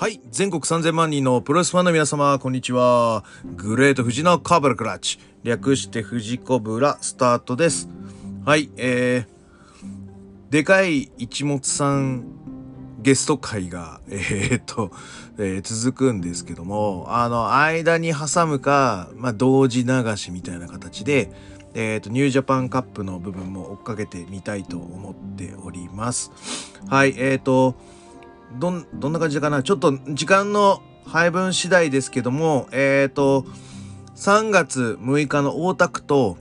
はい。全国3000万人のプロレスファンの皆様、こんにちは。グレート富士のカブラクラッチ。略して富士コブラスタートです。はい。えー、でかい一物さんゲスト会が、えー、っと、えー続くんですけども、あの、間に挟むか、まあ、同時流しみたいな形で、えー、と、ニュージャパンカップの部分も追っかけてみたいと思っております。はい。えー、と、どん、どんな感じかな？ちょっと時間の配分次第ですけども、えっ、と、3月6日の大田区と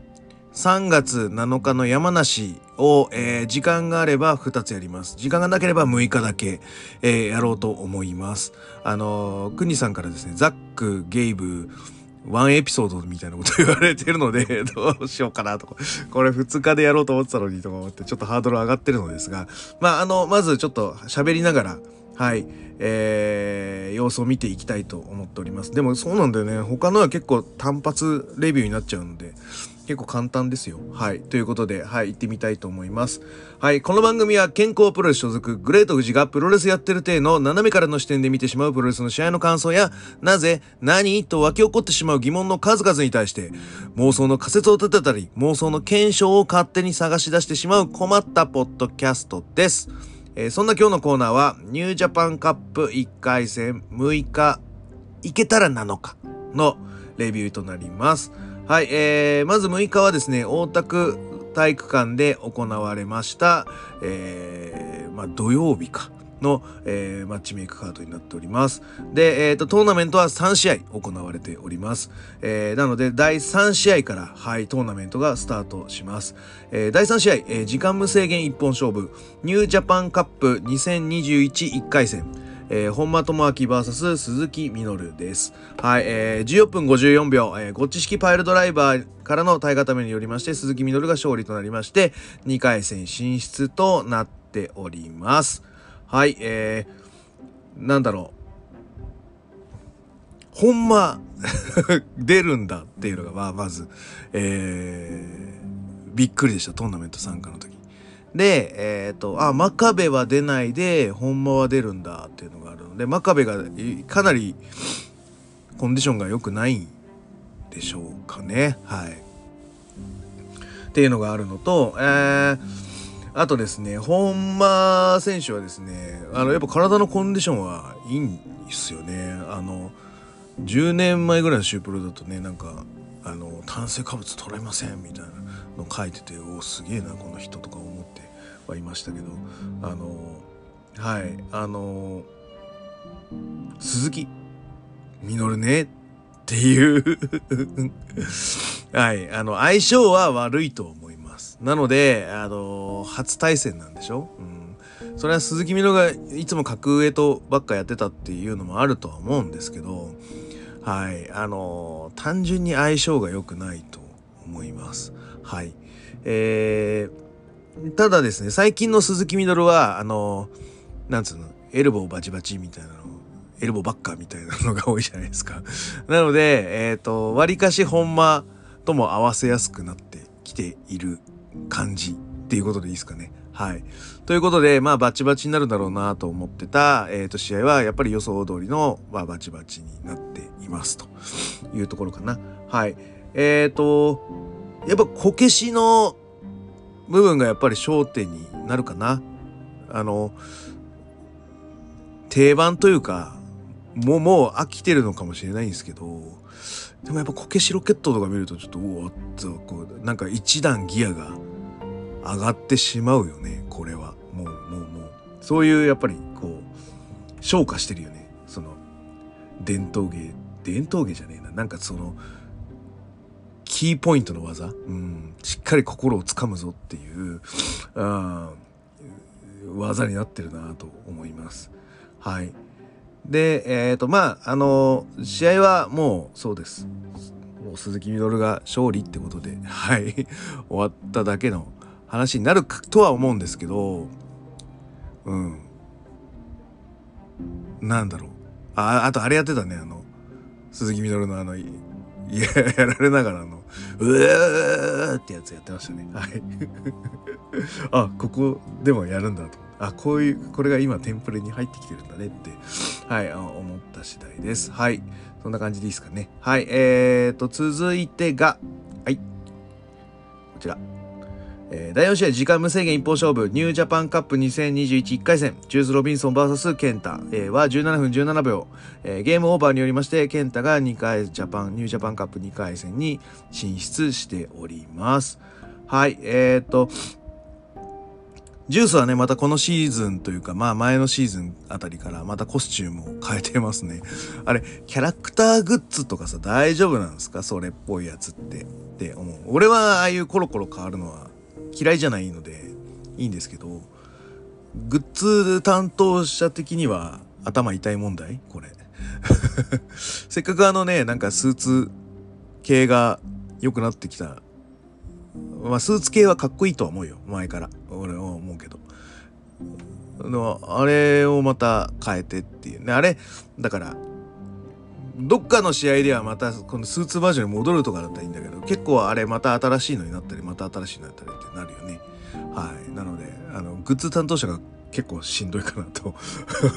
3月7日の山梨を、えー時間があれば2つやります。時間がなければ6日だけ、えーやろうと思います。あのー、くにさんからですね、ザック、ゲイブ、ワンエピソードみたいなこと言われてるので、どうしようかなとか、これ2日でやろうと思ってたのにとか思って、ちょっとハードル上がってるのですが、まあ、あの、まずちょっと喋りながら、はい、えー、様子を見ていきたいと思っております。でもそうなんだよね。他のは結構単発レビューになっちゃうので、結構簡単ですよ。はい。ということで、はい、行ってみたいと思います。はい。この番組は健康プロレス所属、グレート富士がプロレスやってる体の斜めからの視点で見てしまうプロレスの試合の感想や、なぜ、何？と湧き起こってしまう疑問の数々に対して、妄想の仮説を立てたり、妄想の検証を勝手に探し出してしまう困ったポッドキャストです。えーそんな今日のコーナーは、ニュージャパンカップ1回戦6日、いけたら7日のレビューとなります。はい、えー、まず6日はですね、大田区体育館で行われました、えー、まあ土曜日か。の、えーマッチメイクカードになっております。で、えっ、と、トーナメントは3試合行われております。えーなので、第3試合から、はい、トーナメントがスタートします。えー第3試合、えー時間無制限一本勝負、ニュージャパンカップ20211回戦、えー本間智明 VS 鈴木みのるです。はい、えー14分54秒、えーゴッチ式パイルドライバーからの耐え固めによりまして、鈴木みのるが勝利となりまして、2回戦進出となっております。はい、えー、なんだろう。ほんま、出るんだっていうのが、まあ、まず、えー、びっくりでした、トーナメント参加の時。で、えっ、と、あ、真壁は出ないで、ほんまは出るんだっていうのがあるので、真壁がかなりコンディションが良くないんでしょうかね。はい。っていうのがあるのと、えー、あとですね、本間選手はですね、あの、やっぱ体のコンディションはいいんですよね。あの、10年前ぐらいのシュープロだとね、なんか、あの、炭水化物取れませんみたいなの書いてて、おすげえな、この人とか思ってはいましたけど、あの、はい、あの、鈴木みのるねっていうはい、あの、相性は悪いと思います。なので、あの、初対戦なんでしょうん。それは鈴木みのがいつも格上とばっかやってたっていうのもあるとは思うんですけど、はい、あの、単純に相性が良くないと思います。はい。えー、ただですね、最近の鈴木みのるは、あの、なんつうの、エルボーバチバチみたいなの、エルボーばっかみたいなのが多いじゃないですか。なので、えっ、と、割かし本間とも合わせやすくなってきている感じっていうことでいいですかね。はい。ということで、まあ、バチバチになるだろうなと思ってた、えっ、と、試合は、やっぱり予想通りの、まあ、バチバチになっていますというところかな。はい。えっ、と、やっぱ、こけしの部分がやっぱり焦点になるかな。あの、定番というか、もう、もう飽きてるのかもしれないんですけど、でもやっぱこけしロケットとか見るとちょっと、おおっと、こう、なんか一段ギアが上がってしまうよね、これは。もう、もう、もう。そういう、やっぱり、こう、昇華してるよね。その、伝統芸、伝統芸じゃねえな。なんかその、キーポイントの技、うん、しっかり心をつかむぞっていう、あ技になってるなと思います。はい。で、えっ、と、まあ、あの試合はもうそうです。もう鈴木みのるが勝利ってことで、はい、終わっただけの話になるとは思うんですけど、うん。なんだろう。あ、あとあれやってたね、あの、鈴木みのるのあの、や、やられながらの、うえーってやつやってましたね。はい。あ、ここでもやるんだと。あ、こういう、これが今テンプレに入ってきてるんだねってはい、思った次第です。はい。そんな感じでいいですかね。はい。えーと、続いてが、はい。こちら。えー、第4試合時間無制限一本勝負ニュージャパンカップ20211回戦ジュース・ロビンソン VS KENTA、えー、は17分17秒、えー、ゲームオーバーによりまして KENTA が2回ジャパンニュージャパンカップ2回戦に進出しておりますはいえー、っとジュースはね、またこのシーズンというか、まあ前のシーズンあたりからまたコスチュームを変えてますね。あれ、キャラクターグッズとかさ、大丈夫なんですか？それっぽいやつって。って思う。俺はああいうコロコロ変わるのは嫌いじゃないのでいいんですけどグッズ担当者的には頭痛い問題？これ。せっかくあのねなんかスーツ系が良くなってきた。まあスーツ系はかっこいいとは思うよ。前から。俺は思うけど。あれをまた変えてっていう。ねあれだからどっかの試合ではまたこのスーツバージョンに戻るとかだったらいいんだけど結構あれまた新しいのになったりまた新しいのになったりってなるよね。はい。なのであのグッズ担当者が結構しんどいかなと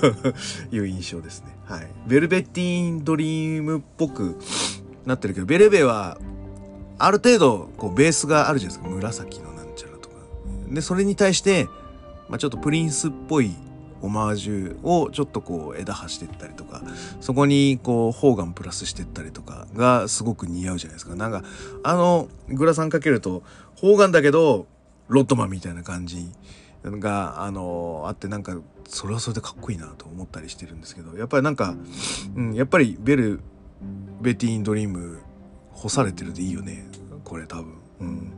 いう印象ですね。はい。ベルベッティンドリームっぽくなってるけどベルベはある程度こうベースがあるじゃないですか。紫のなんちゃらとか。でそれに対して、まあ、ちょっとプリンスっぽいオマージュをちょっとこう枝葉してったりとかそこにこうホーガンプラスしてったりとかがすごく似合うじゃないですか。なんかあのグラサンかけるとホーガンだけどロットマンみたいな感じがあのあってなんかそれはそれでかっこいいなと思ったりしてるんですけどやっぱりなんか、うん、やっぱりベルベティーンドリーム干されてるでいいよね。これ多分、うん、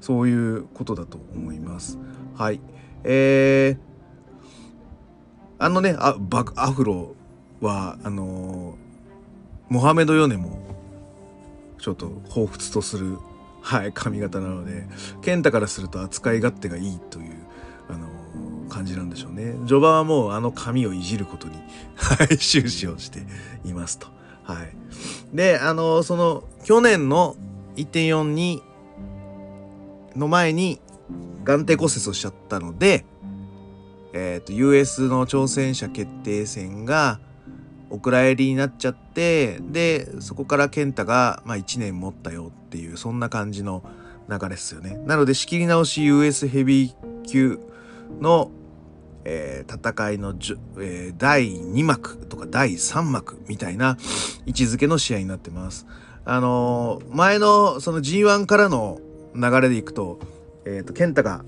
そういうことだと思います。はい。えーあのねあバアフロはあのー、モハメド・ヨネもちょっと彷彿とする、はい、髪型なので健太からすると扱い勝手がいいという、あのー、感じなんでしょうね序盤はもうあの髪をいじることに、はい、終始をしていますと。はい、であのー、その去年の1.42の前に眼底骨折をしちゃったのでえ、ー、と、US の挑戦者決定戦がお蔵入りになっちゃって、で、そこから健太が、まあ、1年持ったよっていう、そんな感じの流れですよね。なので、仕切り直し US ヘビー級の、えー、戦いの、えー、第2幕とか第3幕みたいな位置づけの試合になってます。あのー、前のその G1 からの流れでいくと、えっ、ー、と、健太が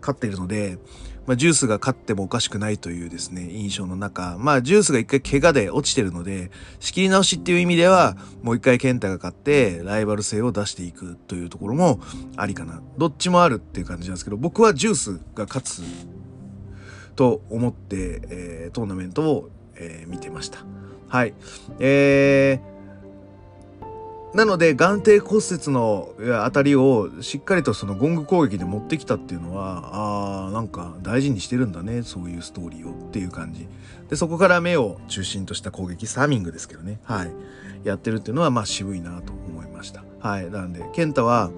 勝っているので、まあ、ジュースが勝ってもおかしくないというですね、印象の中、まあ、ジュースが一回怪我で落ちてるので、仕切り直しっていう意味では、もう一回健太が勝って、ライバル性を出していくというところもありかな。どっちもあるっていう感じなんですけど、僕はジュースが勝つと思って、えー、トーナメントを、えー、見てました。はい。えー、なので眼底骨折の当たりをしっかりとそのゴング攻撃で持ってきたっていうのはああなんか大事にしてるんだねそういうストーリーをっていう感じ。でそこから目を中心とした攻撃サーミングですけどね。はい。やってるっていうのはまあ渋いなと思いました。はい。なんで健太は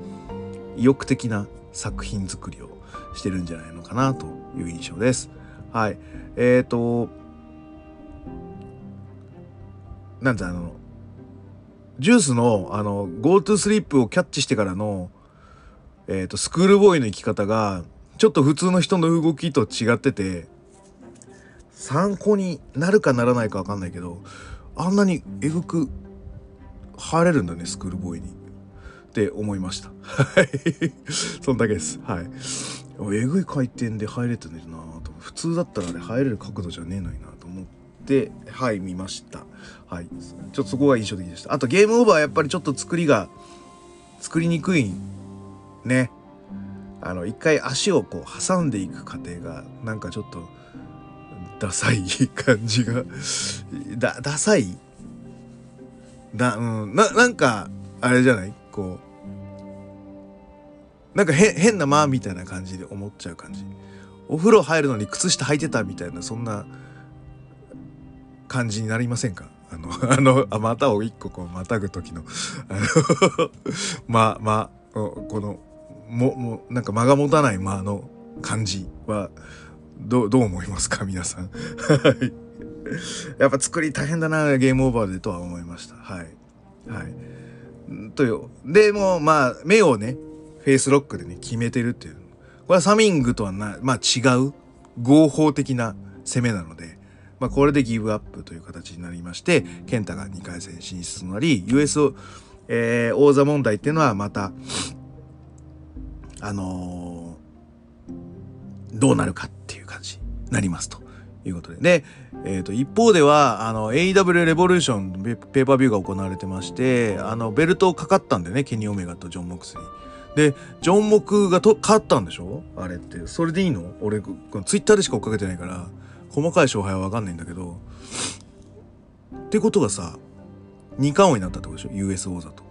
意欲的な作品作りをしてるんじゃないのかなという印象です。はい。えっ、ー、となんてあのジュースのあの GoTo スリップをキャッチしてからの、えーと、スクールボーイの生き方がちょっと普通の人の動きと違ってて参考になるかならないか分かんないけどあんなにえぐく入れるんだねスクールボーイに。って思いました。はい。そんだけです。はい。えぐい回転で入れてるなと。普通だったらあれ入れる角度じゃねえのにな。はい見ました。はい、ちょっとそこが印象的でした。あとゲームオーバーはやっぱりちょっと作りが作りにくいね。あの一回足をこう挟んでいく過程がなんかちょっとダサい感じが だダサい？だうんななんかあれじゃない？こうなんか変な間みたいな感じで思っちゃう感じ。お風呂入るのに靴下履いてたみたいなそんな感じになりませんか？あの、あの、あ股を一個こうまたぐ時の、あの ま、ま、この、も、も、なんか間が持たない間の感じは、ど、どう思いますか？皆さん。はい。やっぱ作り大変だな、ゲームオーバーでとは思いました。はい。はい。という。で、もまあ、目をね、フェイスロックでね、決めてるっていう。これはサミングとはな、まあ違う、合法的な攻めなので、まあこれでギブアップという形になりまして、ケンタが2回戦進出となり、US、えー、王座問題っていうのはまた、あのー、どうなるかっていう感じになりますということで。で、えっ、ー、と、一方では、あの、AW レボリューションペーパービューが行われてまして、あの、ベルトかかったんだよね、ケニー・オメガとジョン・モクスに。で、ジョン・モクがと勝ったんでしょ？あれって。それでいいの？俺、ツイッターでしか追っかけてないから、細かい勝敗はわかんないんだけど。ってことがさ、二冠王になったってことでしょ ?US 王座と。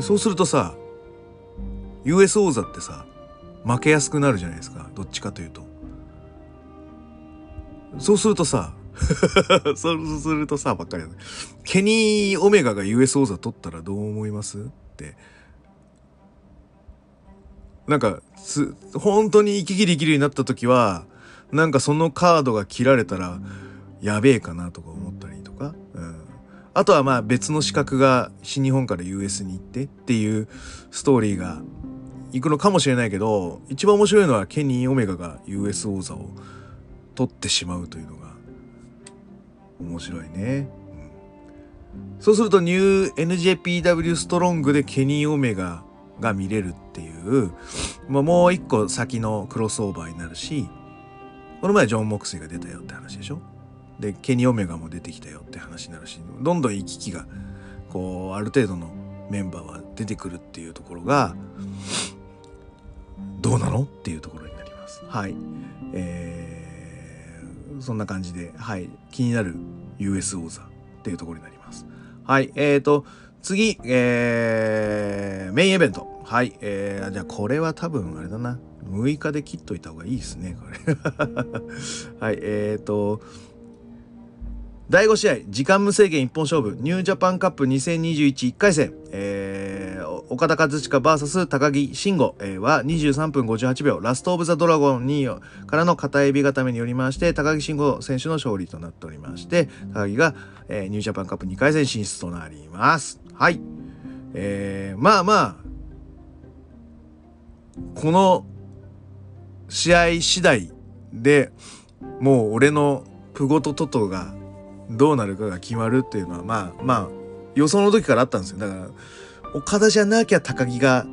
そうするとさ、US 王座ってさ、負けやすくなるじゃないですか。どっちかというと。そうするとさ、そうするとさ、ばっかりだね。ケニー・オメガが US 王座取ったらどう思います？って。なんか、す、本当に息切り切りになった時は、なんかそのカードが切られたら、やべえかなとか思ったりとか。うん。あとはまあ別の資格が新日本から US に行ってっていうストーリーが行くのかもしれないけど、一番面白いのはケニー・オメガが US 王座を取ってしまうというのが面白いね。そうするとニュー NJPW ストロングでケニー・オメガが見れるっていう、まあ、もう一個先のクロスオーバーになるし、この前ジョン・モクスイが出たよって話でしょ？で、ケニー・オメガも出てきたよって話になるし、どんどん行き来が、こう、ある程度のメンバーは出てくるっていうところが、どうなの？っていうところになります。はい。えー、そんな感じで、はい。気になる US 王座っていうところになります。はい。えーと、次、えー、メインイベント。はい。えー、じゃあこれは多分あれだな。6日で切っといた方がいいですね、これ。はい。えーと、第5試合、時間無制限一本勝負、ニュージャパンカップ20211 1回戦、えー、岡田和親 VS 高木慎吾、えー、は23分58秒、ラストオブザドラゴン2からの片指固めによりまして、高木慎吾選手の勝利となっておりまして、高木が、えー、ニュージャパンカップ2回戦進出となります。はい。えー、まあまあ、この試合次第でもう俺のプゴトトトがどうなるかが決まるっていうのはまあまあ予想の時からあったんですよ。だから岡田じゃなきゃ高木が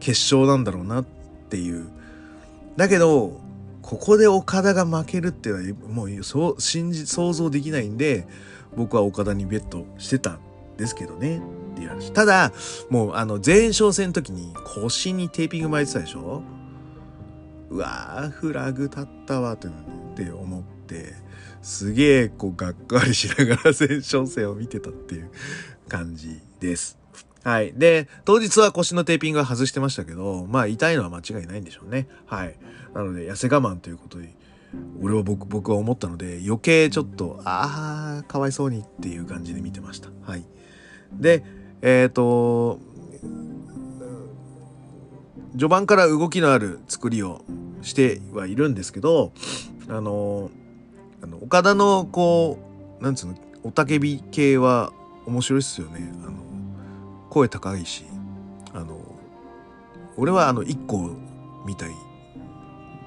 決勝なんだろうなっていう。だけどここで岡田が負けるっていうのはもうそう信じ想像できないんで僕は岡田にベットしてたんですけどね。っていう話。ただもうあの前哨戦の時に腰にテーピング巻いてたでしょ？うわーフラグ立ったわって思ってすげえこうがっかりしながら前哨戦を見てたっていう感じです。はい。で、当日は腰のテーピングは外してましたけど、まあ痛いのは間違いないんでしょうね。はい。なので、痩せ我慢ということで、俺は僕、僕は思ったので、余計ちょっと、ああ、かわいそうにっていう感じで見てました。はい。で、えっ、ー、と、序盤から動きのある作りをしてはいるんですけど、あのあの岡田のこうなんつうの雄たけび系は面白いっすよね。あの声高いしあの俺はあの1個みたいっ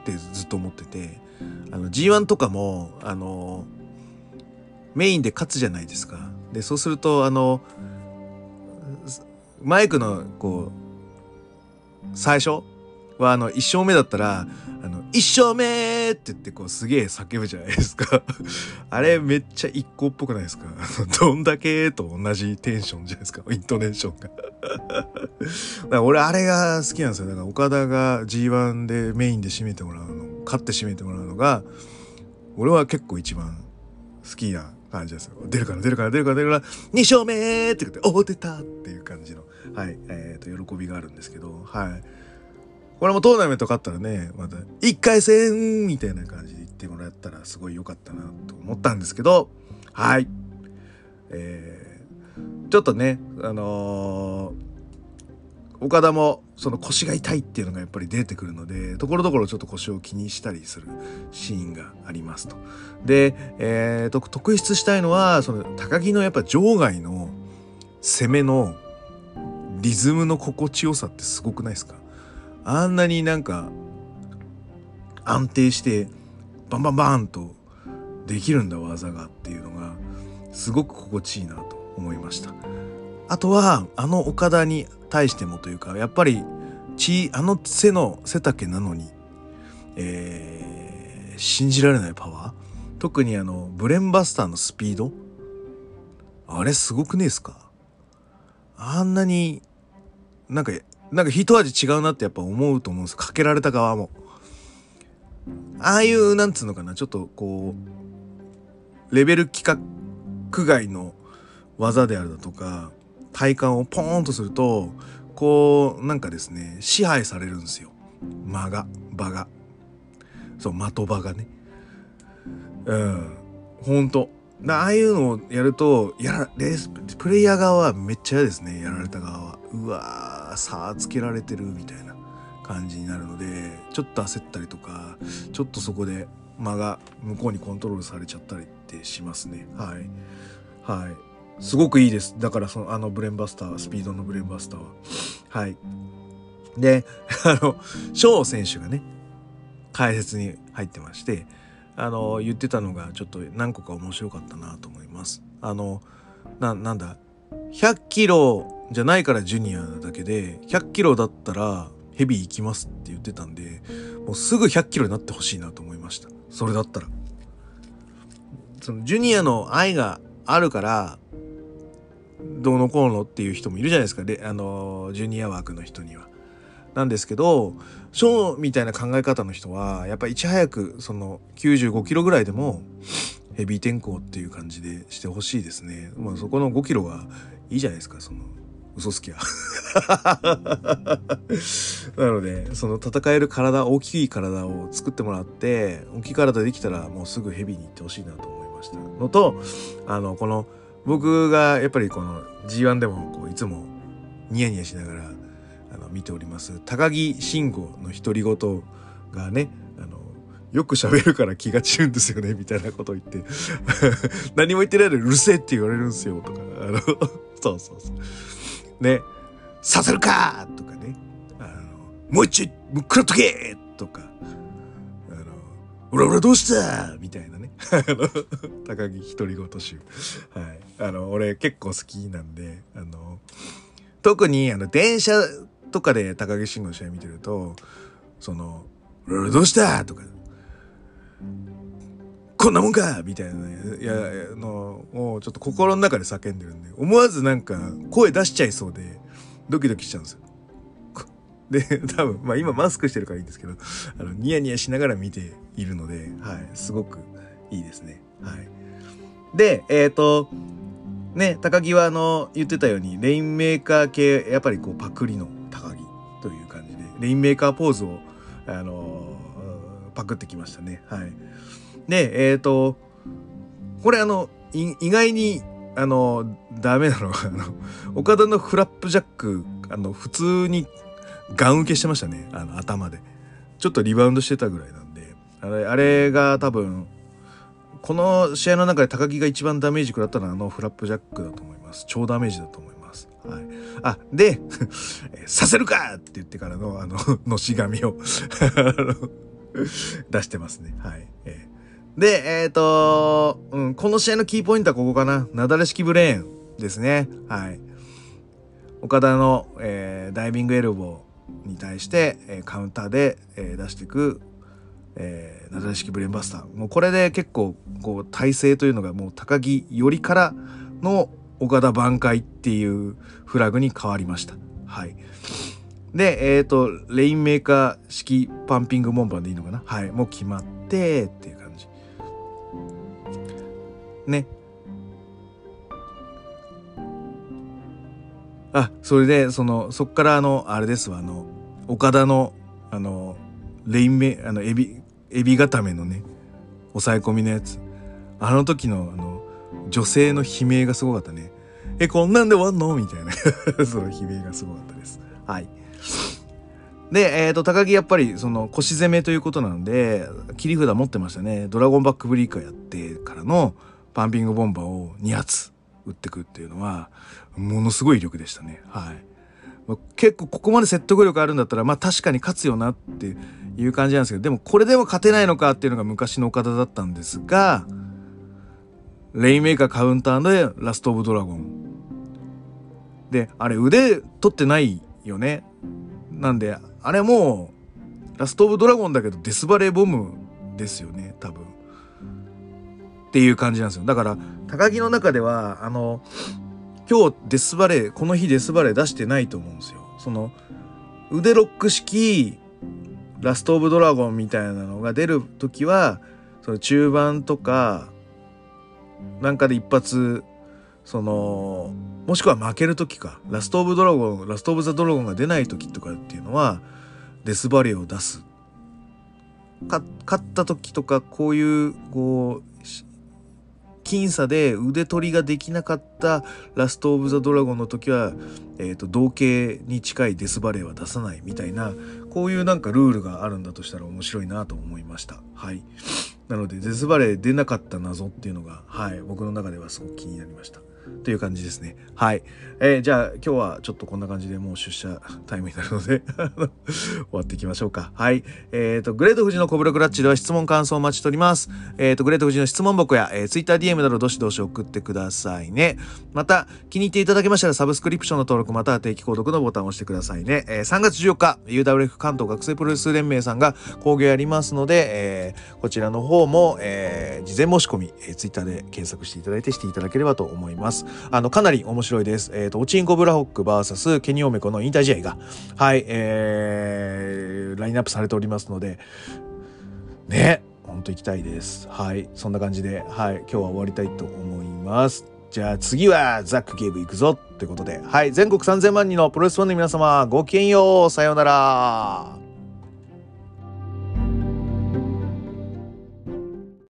てずっと思ってて G1 とかもあのメインで勝つじゃないですか。でそうするとあのマイクのこう最初はあの1勝目だったらあの一生目って言ってこうすげえ叫ぶじゃないですか。あれめっちゃ一個っぽくないですか？どんだけと同じテンションじゃないですか？イントネーションが。俺あれが好きなんですよ。だから岡田が G1 でメインで締めてもらうの勝って締めてもらうのが俺は結構一番好きな感じですよ。出るから出るから出るから出るから2勝目って言っておお出たって。感じのはいえー、と喜びがあるんですけどはいこれもトーナメント勝ったらね、また、1回戦みたいな感じで言ってもらったらすごい良かったなと思ったんですけど、はい。えー、ちょっとね、あのー、岡田もその腰が痛いっていうのがやっぱり出てくるので、ところどころちょっと腰を気にしたりするシーンがありますと。で、えー、と、特筆したいのは、その高木のやっぱ場外の攻めのリズムの心地よさってすごくないですか？あんなになんか安定してバンバンバンとできるんだ技がっていうのがすごく心地いいなと思いました。あとはあの岡田に対してもというかやっぱりちあの背の背丈なのに、えー、信じられないパワー。特にあのブレンバスターのスピード。あれすごくねえですか？あんなになんかなんか一味違うなってやっぱ思うと思うんです。かけられた側も。ああいうなんつうのかな。ちょっとこうレベル規格外の技であるだとか体感をポーンとするとこうなんかですね支配されるんですよ。間が場が。そう的場がね。うん。ほんと。ああいうのをやるとやらレースプレイヤー側はめっちゃ嫌ですねやられた側はうわー差つけられてるみたいな感じになるのでちょっと焦ったりとかちょっとそこで間が向こうにコントロールされちゃったりってしますねはいはいすごくいいです。だからそのあのブレンバスター、スピードのブレンバスターは。はい。で、あの、翔選手がね、解説に入ってまして、あの、言ってたのがちょっと何個か面白かったなと思います。あの、な、なんだ、100キロじゃないからジュニアだけで、100キロだったらヘビー行きますって言ってたんで、もうすぐ100キロになってほしいなと思いました。それだったら。そのジュニアの愛があるから、どうのこうのっていう人もいるじゃないですかであのジュニア枠の人には。なんですけどショーみたいな考え方の人はやっぱいち早くその95キロぐらいでもヘビー転向っていう感じでしてほしいですね。まあそこの5キロはいいじゃないですかその嘘つきは。なのでその戦える体大きい体を作ってもらって大きい体できたらもうすぐヘビーに行ってほしいなと思いましたのとあのこの僕がやっぱりこの G1 でもこういつもニヤニヤしながらあの見ております。高木慎吾の独り言がねあのよく喋るから気が散るんですよねみたいなことを言って。何も言ってないのにうるせえって言われるんですよとか。あの そうそうそう。ね。させるかとかね。あのもう一丁食らっとけとか。あの俺俺どうした？みたいなね。高木独り言集。はい。あの俺結構好きなんであの特にあの電車とかで高木慎吾の試合見てるとその「どうした?」とか「こんなもんか!」みたいなねいやのをちょっと心の中で叫んでるんで思わずなんか声出しちゃいそうでドキドキしちゃうんですよ。で多分まあ今マスクしてるからいいんですけどあのニヤニヤしながら見ているので、はい、すごくいいですね。はい、でえっ、ー、とね、鷹木はあの、言ってたように、レインメーカー系、やっぱりこう、パクリの鷹木という感じで、レインメーカーポーズを、あのパクってきましたね。はい。で、えっ、ー、と、これあの、意外に、あの、ダメなのが、あの、オカダのフラップジャック、あの、普通にガン受けしてましたね。あの、頭で。ちょっとリバウンドしてたぐらいなんで、あれ、あれが多分、この試合の中で高木が一番ダメージ食らったのはあのフラップジャックだと思います。超ダメージだと思います。はい。あ、で、させるかって言ってからのあの、のし紙を 出してますね。はい。えー、で、えっ、ー、と、うん、この試合のキーポイントはここかな。なだれ式ブレーンですね。はい。岡田の、えー、ダイビングエルボーに対して、えー、カウンターで、えー、出していくえー、なだれ式ブレーンバスターもうこれで結構こう体勢というのがもう高木よりからの岡田挽回っていうフラグに変わりました。はい。で、えっ、ー、と、レインメーカー式パンピングモンバンでいいのかな？はい。もう決まってっていう感じ。ね。あ、それで、その、そっからあの、あれですわ、あの、岡田の、あの、レインメ、あの、エビ、エビ固めのね抑え込みのやつあの時のあの女性の悲鳴がすごかったねえこんなんで終わんの？みたいな その悲鳴がすごかったですはい。で、えっ、ー、と、高木やっぱりその腰攻めということなので、切り札持ってましたね。ドラゴンバックブリーカーやってからのパンピングボンバーを2発打ってくっていうのは、ものすごい威力でしたね。はい。結構ここまで説得力あるんだったら、まあ確かに勝つよなっていう感じなんですけど、でもこれでも勝てないのかっていうのが昔の岡田だったんですが、レインメーカーカウンターでラストオブドラゴン。で、あれ腕取ってないよね。なんで、あれも、ラストオブドラゴンだけどデスバレーボムですよね、多分。っていう感じなんですよ。だから、高木の中では、あの、今日デスバレー、この日デスバレー出してないと思うんですよ。その、腕ロック式、ラストオブドラゴンみたいなのが出る時は、その中盤とか、なんかで一発、その、もしくは負ける時か、ラストオブドラゴン、ラストオブザドラゴンが出ない時とかっていうのは、デスバレーを出す。勝った時とか、こういう、こう、僅差で腕取りができなかったラスト・オブ・ザ・ドラゴンの時は、えーと、同型に近いデスバレーは出さないみたいなこういうなんかルールがあるんだとしたら面白いなと思いました。はい。なのでデスバレー出なかった謎っていうのが、はい、僕の中ではすごく気になりました。という感じですね。はい。えー、じゃあ今日はちょっとこんな感じでもう出社タイムになるので 終わっていきましょうか。はい。えっ、ー、と、グレート富士のコブラクラッチでは質問感想をお待ちしております。えっ、ー、と、グレート富士の質問箱や、えー、TwitterDM などどしどし送ってくださいね。また、気に入っていただけましたらサブスクリプションの登録または定期購読のボタンを押してくださいね。えー、3月14日、UWF 関東学生プロレス連盟さんが講義やりますので、えー、こちらの方も、えー、事前申し込み、えー、Twitter で検索していただいてしていただければと思います。あの、かなり面白いです。えっ、ー、と、オチンコブラホック VS ケニオメコの引退試合が、はい、えー、ラインナップされておりますので、ね、ほんと行きたいです。はい、そんな感じで、はい、今日は終わりたいと思います。じゃあ次はザックゲーム行くぞってことで、はい、全国3000万人のプロレスファンの皆様、ごきげんよう、さようなら。